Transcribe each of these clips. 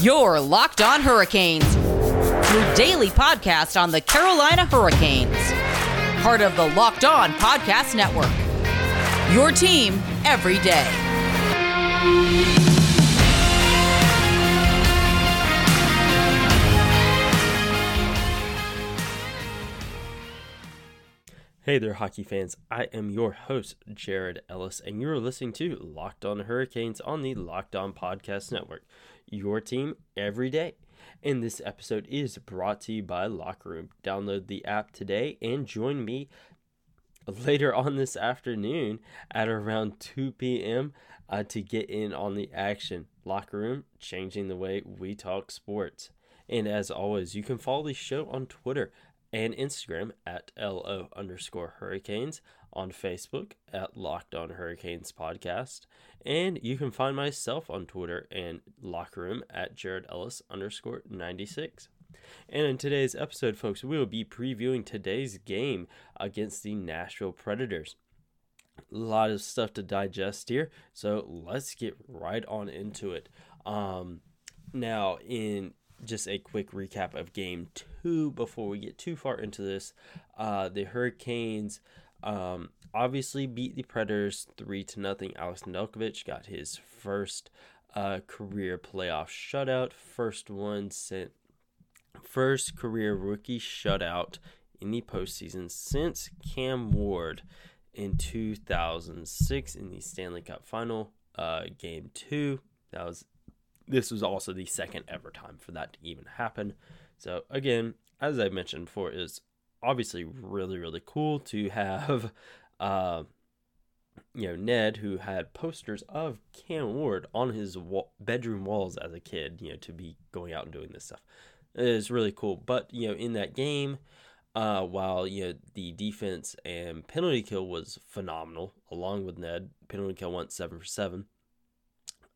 Your Locked On Hurricanes, your daily podcast on the Carolina Hurricanes. Part of the Locked On Podcast Network. Your team every day. Hey there, hockey fans. I am your host, Jared Ellis, and you're listening to Locked On Hurricanes on the Locked On Podcast Network. Your team every day. And this episode is brought to you by Locker Room. Download the app today and join me later on this afternoon at around 2 p.m. Uh, to get in on the action. Locker Room, changing the way we talk sports. And as always, you can follow the show on Twitter and Instagram at LO underscore hurricanes, on Facebook at Locked On Hurricanes Podcast, and you can find myself on Twitter and Locker Room at Jared Ellis underscore 96. And in today's episode, folks, we will be previewing today's game against the Nashville Predators. A lot of stuff to digest here, so let's get right on into it. Um, now, in just a quick recap of game two before we get too far into this. Uh, the Hurricanes um, obviously beat the Predators three to nothing. Alex Nedeljkovic got his first uh, career playoff shutout, first one sent, first career rookie shutout in the postseason since Cam Ward in 2006 in the Stanley Cup Final, uh, Game Two. That was this was also the second ever time for that to even happen. So again, as I mentioned before, is obviously really really cool to have, uh, you know, Ned who had posters of Cam Ward on his bedroom walls as a kid, you know, to be going out and doing this stuff. It is really cool. But you know, in that game. Uh, while you know the defense and penalty kill was phenomenal, along with Ned, penalty kill went seven for seven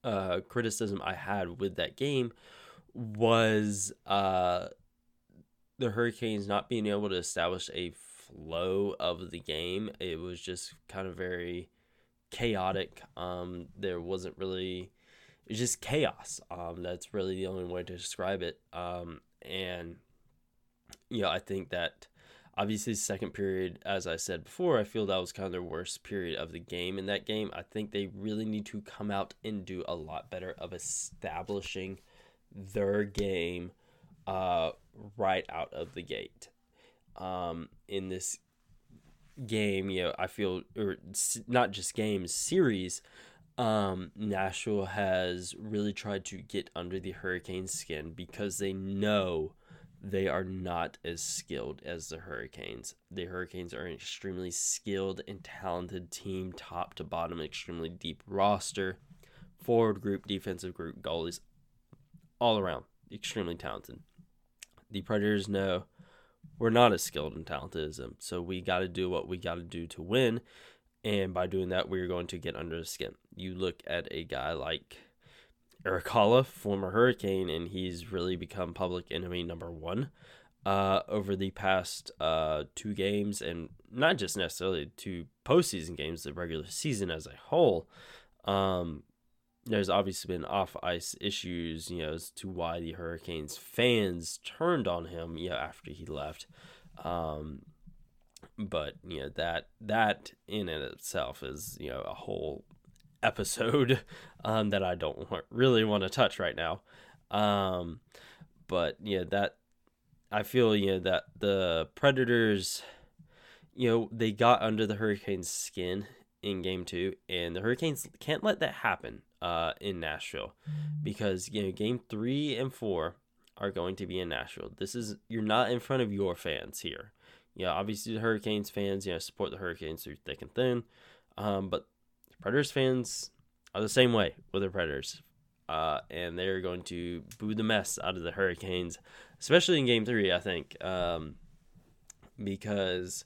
uh, criticism I had with that game was uh, the Hurricanes not being able to establish a flow of the game. It was just kind of very chaotic. Um, there wasn't really, it was just chaos. Um, that's really the only way to describe it. Um, and, you know, I think that Obviously, second period, as I said before, I feel that was kind of their worst period of the game. In that game, I think they really need to come out and do a lot better of establishing their game uh, right out of the gate. Um, in this game, you know, I feel, or not just games, series, um, Nashville has really tried to get under the Hurricanes' skin because they know they are not as skilled as the Hurricanes. The Hurricanes are an extremely skilled and talented team, top to bottom, extremely deep roster, forward group, defensive group, goalies, all around, extremely talented. The Predators know we're not as skilled and talented as them, so we got to do what we got to do to win. And by doing that, we're going to get under the skin. You look at a guy like Erik Haula, former Hurricane, and he's really become public enemy number one uh, over the past uh, two games, and not just necessarily two postseason games, the regular season as a whole. Um, there's obviously been off ice issues, you know, as to why the Hurricanes fans turned on him, you know, after he left. Um, but you know that that in and itself is you know a whole episode um, that I don't want, really want to touch right now. Um, but yeah, that I feel you know that the Predators, you know, they got under the Hurricanes' skin in Game Two, and the Hurricanes can't let that happen uh, in Nashville because you know Game Three and Four are going to be in Nashville. This is you're not in front of your fans here. Yeah, obviously the Hurricanes fans, you know, support the Hurricanes through thick and thin. Um, but Predators fans are the same way with the Predators. Uh, and they're going to boo the mess out of the Hurricanes, especially in Game Three. I think um, because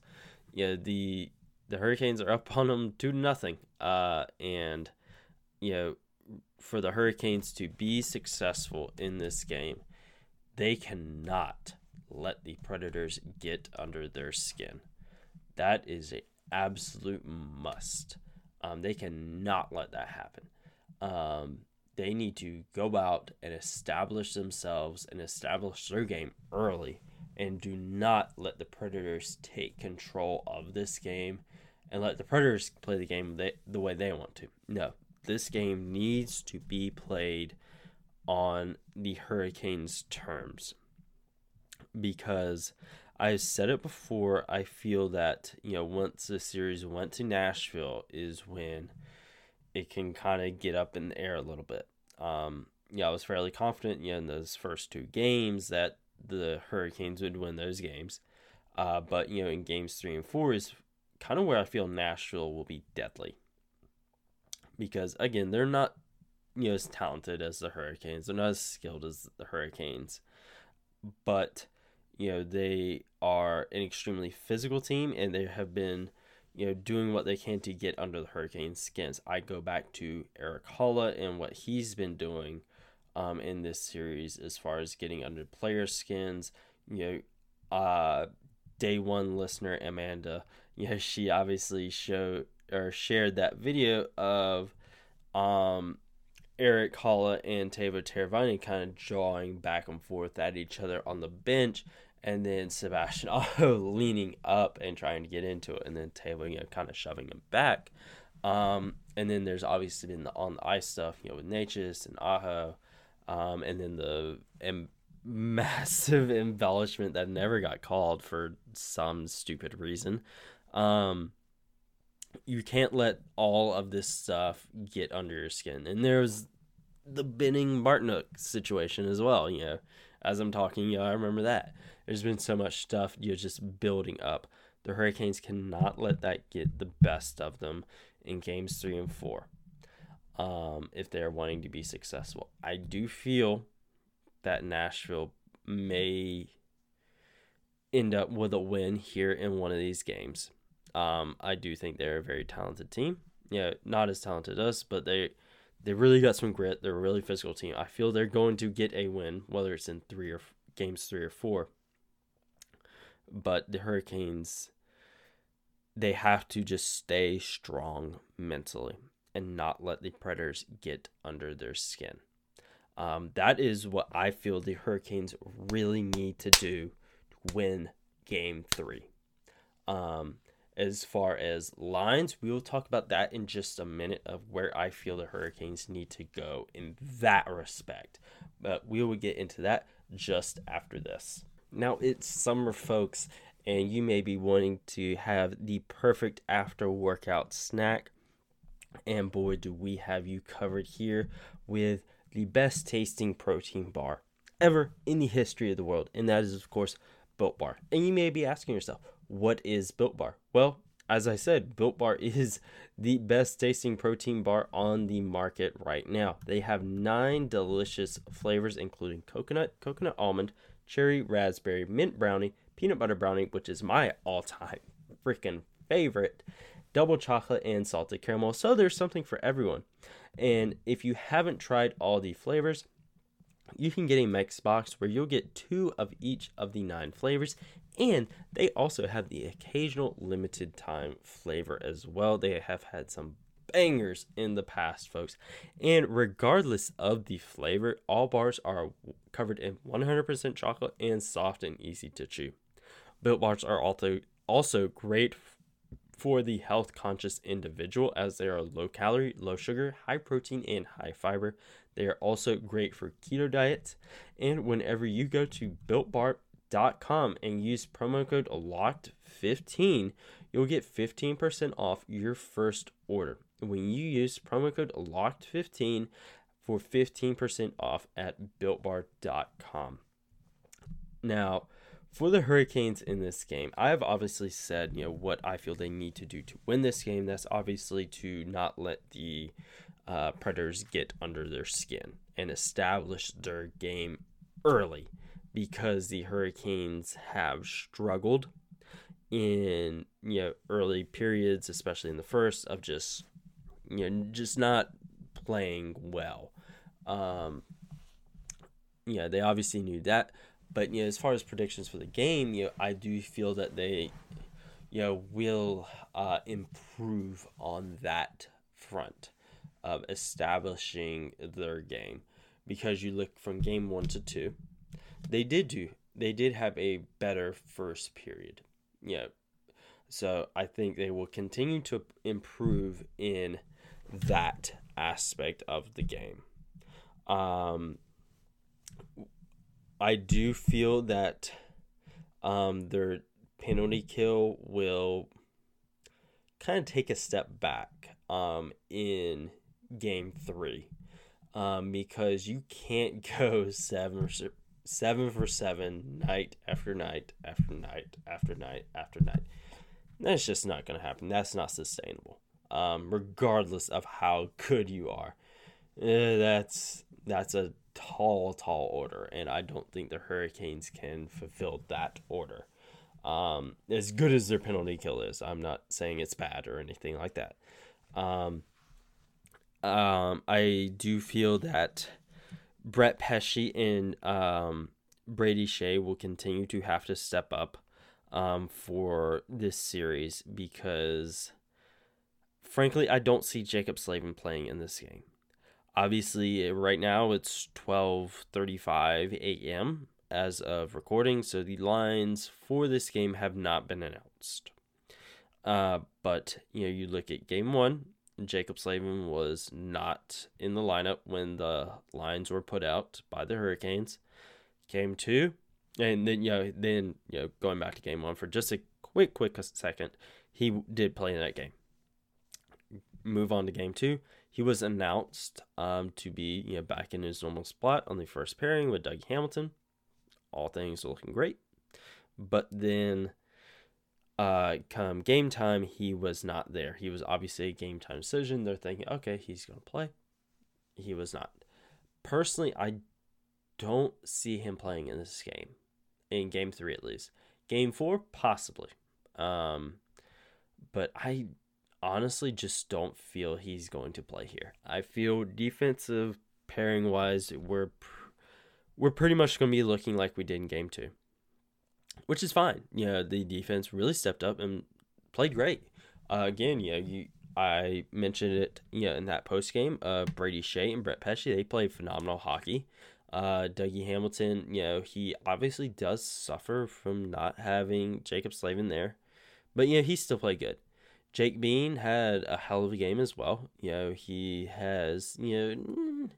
yeah, the the Hurricanes are up on them two to nothing, uh, and you know for the Hurricanes to be successful in this game, they cannot let the Predators get under their skin. That is an absolute must. Um, they cannot let that happen. Um, they need to go out and establish themselves and establish their game early and do not let the Predators take control of this game and let the Predators play the game they, the way they want to. No, this game needs to be played on the Hurricanes' terms because I've said it before. I feel that you know once the series went to Nashville is when it can kind of get up in the air a little bit. Um, yeah, I was fairly confident you in those first two games that the Hurricanes would win those games. Uh, but you know, in games three and four is kind of where I feel Nashville will be deadly. Because again, they're not you know as talented as the Hurricanes. They're not as skilled as the Hurricanes, but you know they are an extremely physical team, and they have been you know doing what they can to get under the Hurricanes' skins. I go back to Erik Haula and what he's been doing um, in this series as far as getting under players' skins. You know, uh, day one listener Amanda, you know, she obviously showed or shared that video of um, Erik Haula and Teuvo Teravainen kind of jawing back and forth at each other on the bench, and then Sebastian Aho leaning up and trying to get into it, and then Teuvo you know, kind of shoving him back. Um, and then there's obviously been the on the ice stuff, you know, with Natchez and Aho, um, and then the em- massive embellishment that never got called for some stupid reason. Um, you can't let all of this stuff get under your skin. And there's the Benning Martinook situation as well. You know, as I'm talking, you know, I remember that. There's been so much stuff you're just building up. The Hurricanes cannot let that get the best of them in games three and four. Um, if they're wanting to be successful, I do feel that Nashville may end up with a win here in one of these games. Um, I do think they're a very talented team. Yeah, not as talented as us, but they they really got some grit. They're a really physical team. I feel they're going to get a win, whether it's in three or games three or four. But the Hurricanes, they have to just stay strong mentally and not let the Predators get under their skin. Um, that is what I feel the Hurricanes really need to do to win game three. Um, as far as lines, we will talk about that in just a minute of where I feel the Hurricanes need to go in that respect. But we will get into that just after this. Now it's summer, folks, and you may be wanting to have the perfect after workout snack. And boy, do we have you covered here with the best tasting protein bar ever in the history of the world. And that is, of course, Built Bar. And you may be asking yourself, what is Built Bar? Well, as I said, Built Bar is the best tasting protein bar on the market right now. They have nine delicious flavors, including coconut, coconut almond, cherry, raspberry, mint brownie, peanut butter brownie, which is my all time freaking favorite, double chocolate, and salted caramel. So there's something for everyone. And if you haven't tried all the flavors, you can get a mix box where you'll get two of each of the nine flavors and they also have the occasional limited time flavor as well. They have had some bangers in the past, folks. And regardless of the flavor, all bars are covered in 100% chocolate and soft and easy to chew. Built bars are also also great for the health conscious individual as they are low calorie, low sugar, high protein, and high fiber. They are also great for keto diets. And whenever you go to builtbar.com and use promo code LOCKED15, you'll get 15% off your first order. When you use promo code LOCKED15 for 15% off at builtbar.com. Now, for the Hurricanes in this game, I have obviously said, you know, what I feel they need to do to win this game. That's obviously to not let the uh, Predators get under their skin and establish their game early because the Hurricanes have struggled in, you know, early periods, especially in the first, of just, you know, just not playing well. Um, yeah, they obviously knew that but you know, as far as predictions for the game, you know, I do feel that they, you know, will uh, improve on that front. of establishing their game because you look from game one to two, they did do they did have a better first period. Yeah. So I think they will continue to improve in that aspect of the game. Um, I do feel that um, their penalty kill will kind of take a step back um, in game three um, because you can't go seven seven for seven night after night after night after night after night. That's just not going to happen. That's not sustainable, um, regardless of how good you are. Uh, that's that's a tall, tall order, and I don't think the Hurricanes can fulfill that order. Um, as good as their penalty kill is, I'm not saying it's bad or anything like that. Um, um, I do feel that Brett Pesce and um, Brady Skjei will continue to have to step up um, for this series because, frankly, I don't see Jaccob Slavin playing in this game. Obviously, right now it's 12:35 a.m. as of recording, so the lines for this game have not been announced. Uh, but you know, you look at game one, Jaccob Slavin was not in the lineup when the lines were put out by the Hurricanes. Game two, and then you know, then you know, going back to game one for just a quick, quick second, he did play in that game. Move on to game two he was announced um, to be you know back in his normal spot on the first pairing with Doug Hamilton. All things looking great, but then uh, come game time, he was not there. He was obviously a game time decision. They're thinking, okay, he's going to play. He was not. Personally, I don't see him playing in this game, in game three at least. Game four, possibly. Um, but I honestly just don't feel he's going to play here. I feel defensive pairing wise, we're we're pretty much going to be looking like we did in game two, which is fine. You know, the defense really stepped up and played great. Uh, again, you know, you I mentioned it, you know, in that post game. Uh, Brady Skjei and Brett Pesce, they played phenomenal hockey. Uh, Dougie Hamilton, you know, he obviously does suffer from not having Jaccob Slavin there, but you know, he still played good. Jake Bean had a hell of a game as well. You know, he has, you know,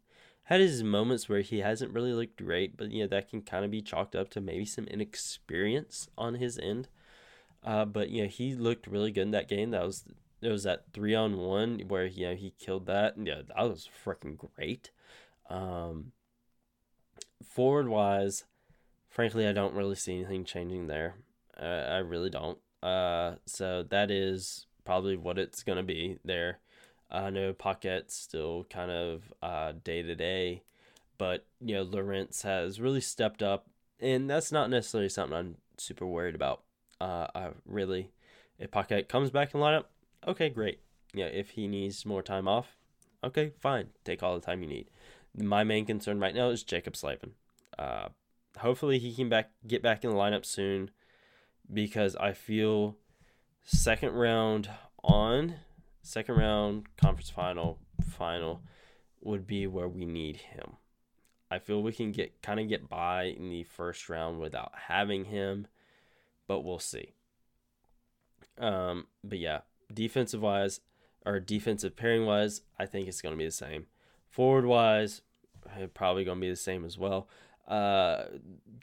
had his moments where he hasn't really looked great, but, you know, that can kind of be chalked up to maybe some inexperience on his end. Uh, but, you know, he looked really good in that game. That was, it was that three on one where, you know, he killed that. Yeah, that was freaking great. Um, forward wise, frankly, I don't really see anything changing there. Uh, I really don't. Uh, so that is probably what it's going to be there. I know Paquette's still kind of uh day to day, but you know Lorentz has really stepped up, and that's not necessarily something I'm super worried about. Uh, I really, if Paquette comes back in lineup, okay, great. Yeah, if he needs more time off, okay, fine. Take all the time you need. My main concern right now is Jaccob Slavin. Uh, hopefully he can back get back in the lineup soon, because I feel second round on, second round conference final, final would be where we need him. I feel we can get kind of get by in the first round without having him, but we'll see. Um, but yeah, defensive wise or defensive pairing wise, I think it's going to be the same. Forward wise, probably going to be the same as well. Uh,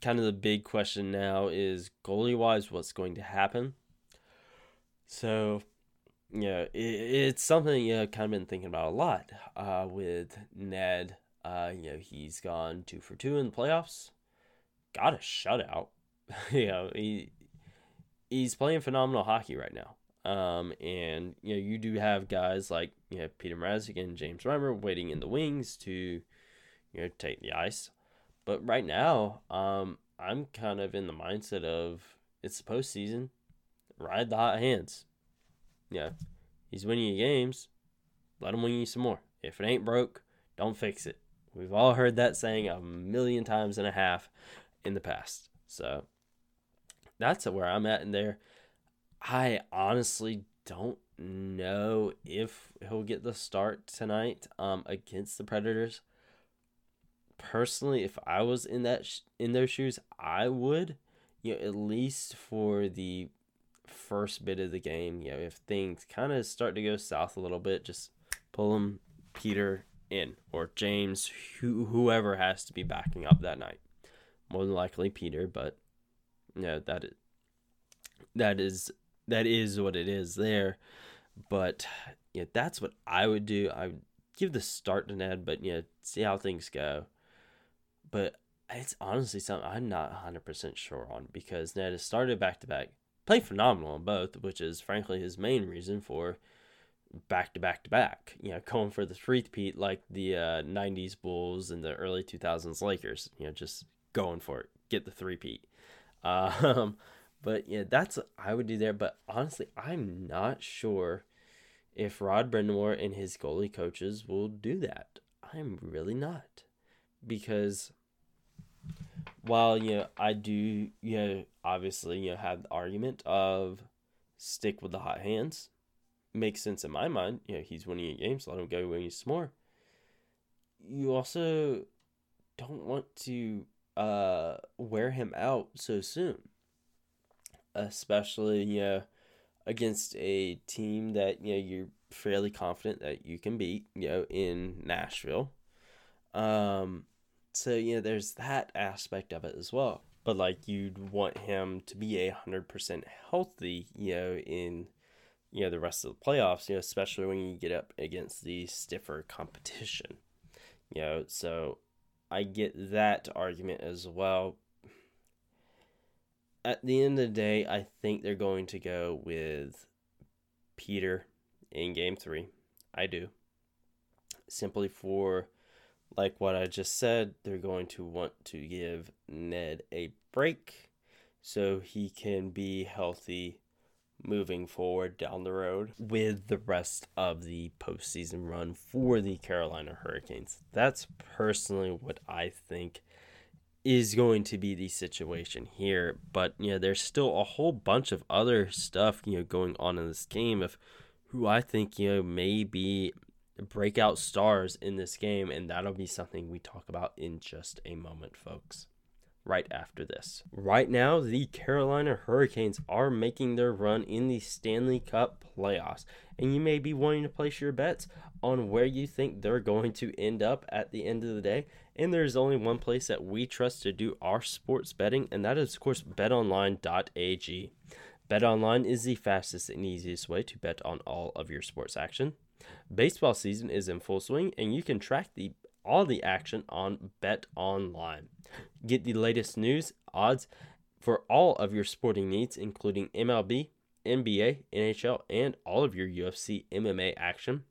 kind of the big question now is goalie wise, what's going to happen? So, yeah, it, it's something you know, kind of been thinking about a lot uh, with Ned. Uh, you know, he's gone two for two in the playoffs, got a shutout. you know, he he's playing phenomenal hockey right now. Um, and you know, you do have guys like you know Peter Mrazek and James Reimer waiting in the wings to you know take the ice. But right now, um, I'm kind of in the mindset of it's the postseason ride the hot hands. Yeah, he's winning you games. Let him win you some more. If it ain't broke, don't fix it. We've all heard that saying a million times and a half in the past. So that's where I'm at in there. I honestly don't know if he'll get the start tonight um, against the Predators. Personally, if I was in that sh- in those shoes, I would, you know, at least for the first bit of the game. You know, if things kind of start to go south a little bit, just pull him Peter in or James, who, whoever has to be backing up that night. More than likely Peter, but you know, that is that is that is what it is there. But yeah, that's what I would do. I would give the start to Ned, but yeah, see how things go. But it's honestly something I'm not 100% sure on because Ned has started back to back, played phenomenal on both, which is frankly his main reason for back to back to back. You know, going for the three-peat like the uh, 90s Bulls and the early 2000s Lakers. You know, just going for it, get the three-peat. Um, but yeah, that's I would do there. But honestly, I'm not sure if Rod Brind'Amour and his goalie coaches will do that. I'm really not because while you know I do you know obviously you know have the argument of stick with the hot hands makes sense in my mind. You know he's winning a game, so let him go win some more. You also don't want to uh, wear him out so soon especially you know against a team that you know you're fairly confident that you can beat you know in Nashville. Um, so you know there's that aspect of it as well. But like you'd want him to be a hundred percent healthy, you know, in you know the rest of the playoffs, you know, especially when you get up against the stiffer competition. You know, so I get that argument as well at the end of the day, I think they're going to go with Peter in game three. I do. Simply for, like what I just said, they're going to want to give Ned a break so he can be healthy moving forward down the road with the rest of the postseason run for the Carolina Hurricanes. That's personally what I think is going to be the situation here. But you know, there's still a whole bunch of other stuff you know going on in this game of who I think you know may be breakout stars in this game, and that'll be something we talk about in just a moment, folks. Right after this. Right now, the Carolina Hurricanes are making their run in the Stanley Cup playoffs, and you may be wanting to place your bets on where you think they're going to end up at the end of the day. And there's only one place that we trust to do our sports betting, and that is, of course, betonline.ag. BetOnline is the fastest and easiest way to bet on all of your sports action. Baseball season is in full swing, and you can track the all the action on BetOnline. Get the latest news, odds for all of your sporting needs, including MLB, NBA, NHL, and all of your UFC MMA action.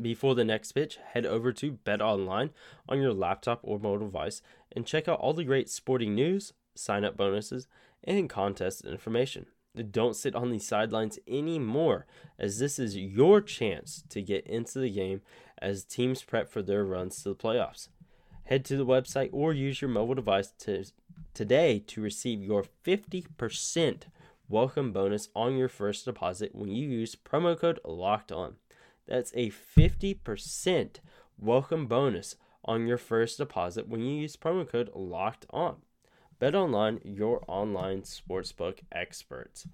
Before the next pitch, head over to Bet Online on your laptop or mobile device and check out all the great sporting news, sign up bonuses, and contest information. Don't sit on the sidelines anymore, as this is your chance to get into the game as teams prep for their runs to the playoffs. Head to the website or use your mobile device to, today to receive your 50% welcome bonus on your first deposit when you use promo code LOCKED ON. That's a 50% welcome bonus on your first deposit when you use promo code locked on. Bet online, your online sportsbook experts.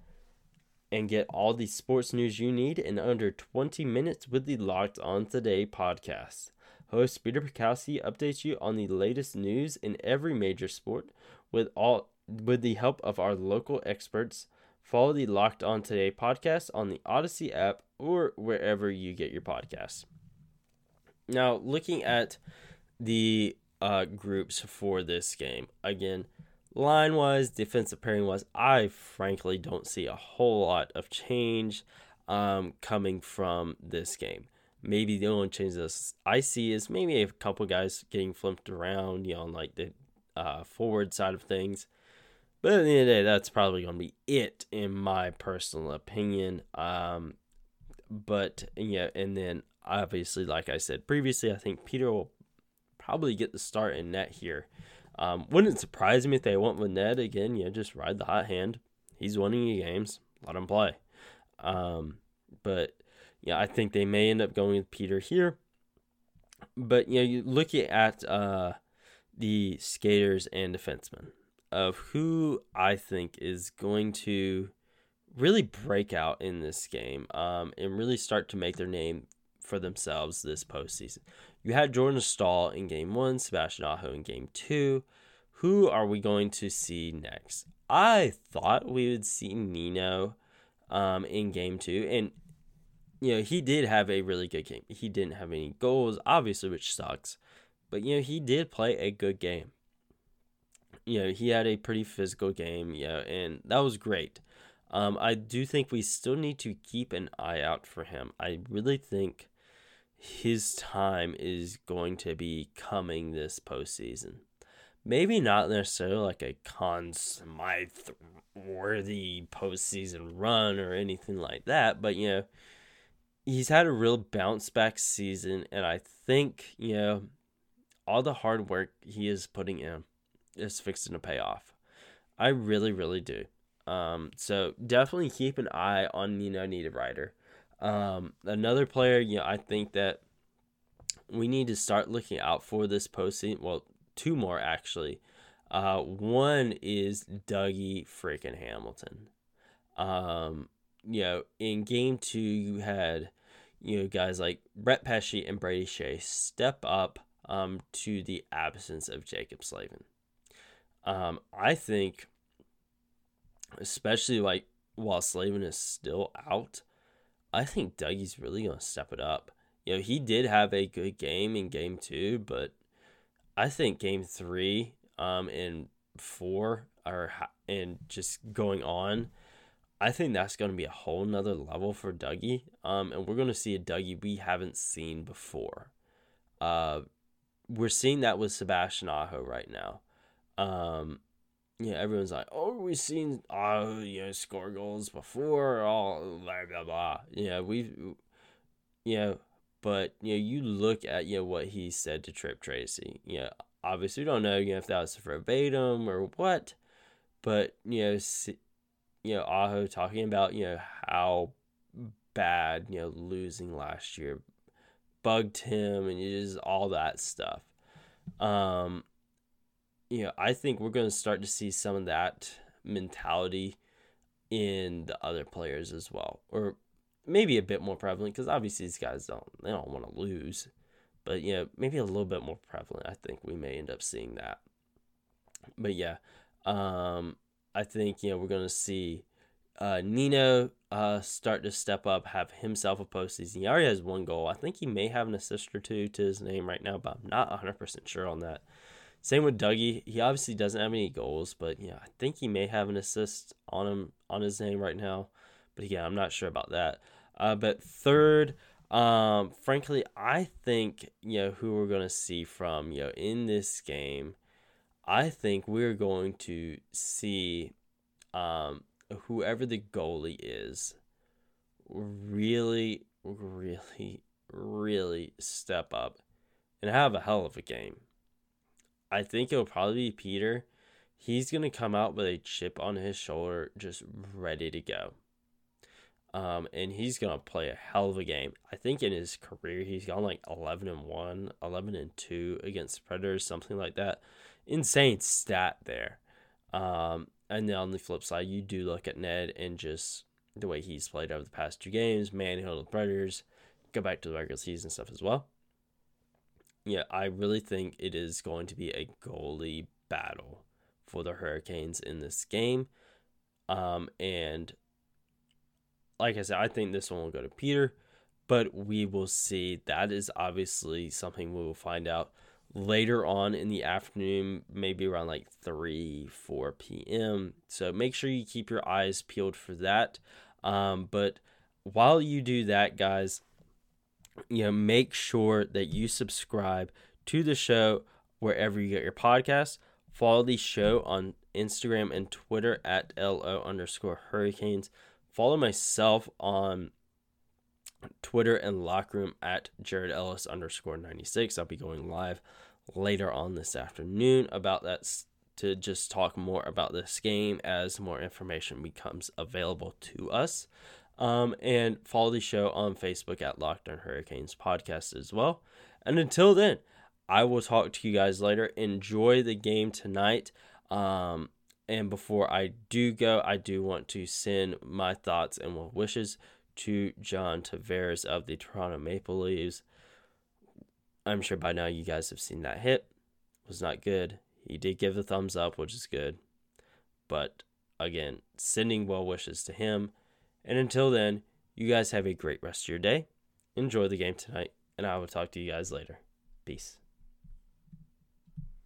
And get all the sports news you need in under 20 minutes with the Locked On Today podcast. Host Peter Bukowski updates you on the latest news in every major sport with all with the help of our local experts Follow the Locked On Today podcast on the Odyssey app or wherever you get your podcasts. Now, looking at the uh, groups for this game, again, line wise, defensive pairing wise, I frankly don't see a whole lot of change um, coming from this game. Maybe the only changes I see is maybe a couple guys getting flipped around, you know, on like the uh, forward side of things. But at the end of the day, that's probably going to be it in my personal opinion. Um, but yeah, and then obviously, like I said previously, I think Peter will probably get the start in net here. Um, wouldn't it surprise me if they went with Ned again. Yeah, just ride the hot hand. He's winning you games. Let him play. Um, but yeah, I think they may end up going with Peter here. But you know, you looking at uh, the skaters and defensemen of who I think is going to really break out in this game um, and really start to make their name for themselves this postseason. You had Jordan Staal in game one, Sebastian Aho in game two. Who are we going to see next? I thought we would see Nino um, in game two. And, you know, he did have a really good game. He didn't have any goals, obviously, which sucks. But, you know, he did play a good game. You know, he had a pretty physical game, you know, and that was great. Um, I do think we still need to keep an eye out for him. I really think his time is going to be coming this postseason. Maybe not necessarily like a Conn Smythe worthy postseason run or anything like that, but you know, he's had a real bounce back season, and I think you know all the hard work he is putting in is fixing to pay off. I really, really do. Um, so definitely keep an eye on Nino Niederreiter. Um, another player, you know, I think that we need to start looking out for this postseason. Well, two more actually. Uh, one is Dougie freaking Hamilton. Um, you know, in game two, you had, you know, guys like Brett Pesce and Brady Skjei step up um, to the absence of Jaccob Slavin. Um, I think, especially like while Slavin is still out, I think Dougie's really going to step it up. You know, he did have a good game in game two, but I think game three um, and four are and just going on. I think that's going to be a whole nother level for Dougie. Um, and we're going to see a Dougie we haven't seen before. Uh, we're seeing that with Sebastian Aho right now. Um, yeah, everyone's like, oh, we've seen Aho, you know, score goals before, all blah, blah, blah. Yeah, we've, you know, but, you know, you look at, you know, what he said to Tripp Tracy. You know, obviously we don't know, you know, if that was verbatim or what, but you know, see, you know, Aho talking about you know how bad you know losing last year bugged him and just all that stuff. Um, you know, I think we're going to start to see some of that mentality in the other players as well, or maybe a bit more prevalent because obviously these guys don't they don't want to lose. But yeah, maybe a little bit more prevalent. I think we may end up seeing that. But yeah, um, I think you know we're gonna see uh, Nino uh, start to step up, have himself a postseason. He already has one goal. I think he may have an assist or two to his name right now, but I'm not 100% sure on that. Same with Dougie. He obviously doesn't have any goals, but yeah, I think he may have an assist on him on his name right now. But again, I'm not sure about that. Uh, but third, um, frankly, I think you know who we're gonna see from you know in this game. I think we're going to see um, whoever the goalie is really, really, really step up and have a hell of a game. I think it'll probably be Peter. He's going to come out with a chip on his shoulder, just ready to go. Um, and he's gonna play a hell of a game. I think in his career he's gone like 11 and 1, 11 and 2 against Predators, something like that. Insane stat there. Um, and then on the flip side, you do look at Ned and just the way he's played over the past two games, manhandled the Predators, go back to the regular season stuff as well. Yeah, I really think it is going to be a goalie battle for the Hurricanes in this game. Um, and like I said, I think this one will go to Peter, but we will see. That is obviously something we will find out later on in the afternoon, maybe around like 3, 4 p.m. So make sure you keep your eyes peeled for that. Um, but while you do that, guys, you know, make sure that you subscribe to the show wherever you get your podcast. Follow the show on Instagram and Twitter at LO underscore hurricanes. Follow myself on Twitter and locker room at Jared Ellis underscore 96. I'll be going live later on this afternoon about that to just talk more about this game as more information becomes available to us. Um, and follow the show on Facebook at Locked on Hurricanes Podcast as well. And until then, I will talk to you guys later. Enjoy the game tonight. Um, and before I do go, I do want to send my thoughts and well wishes to John Tavares of the Toronto Maple Leafs. I'm sure by now you guys have seen that hit. It was not good. He did give the thumbs up, which is good. But again, sending well wishes to him. And until then, you guys have a great rest of your day. Enjoy the game tonight, and I will talk to you guys later. Peace.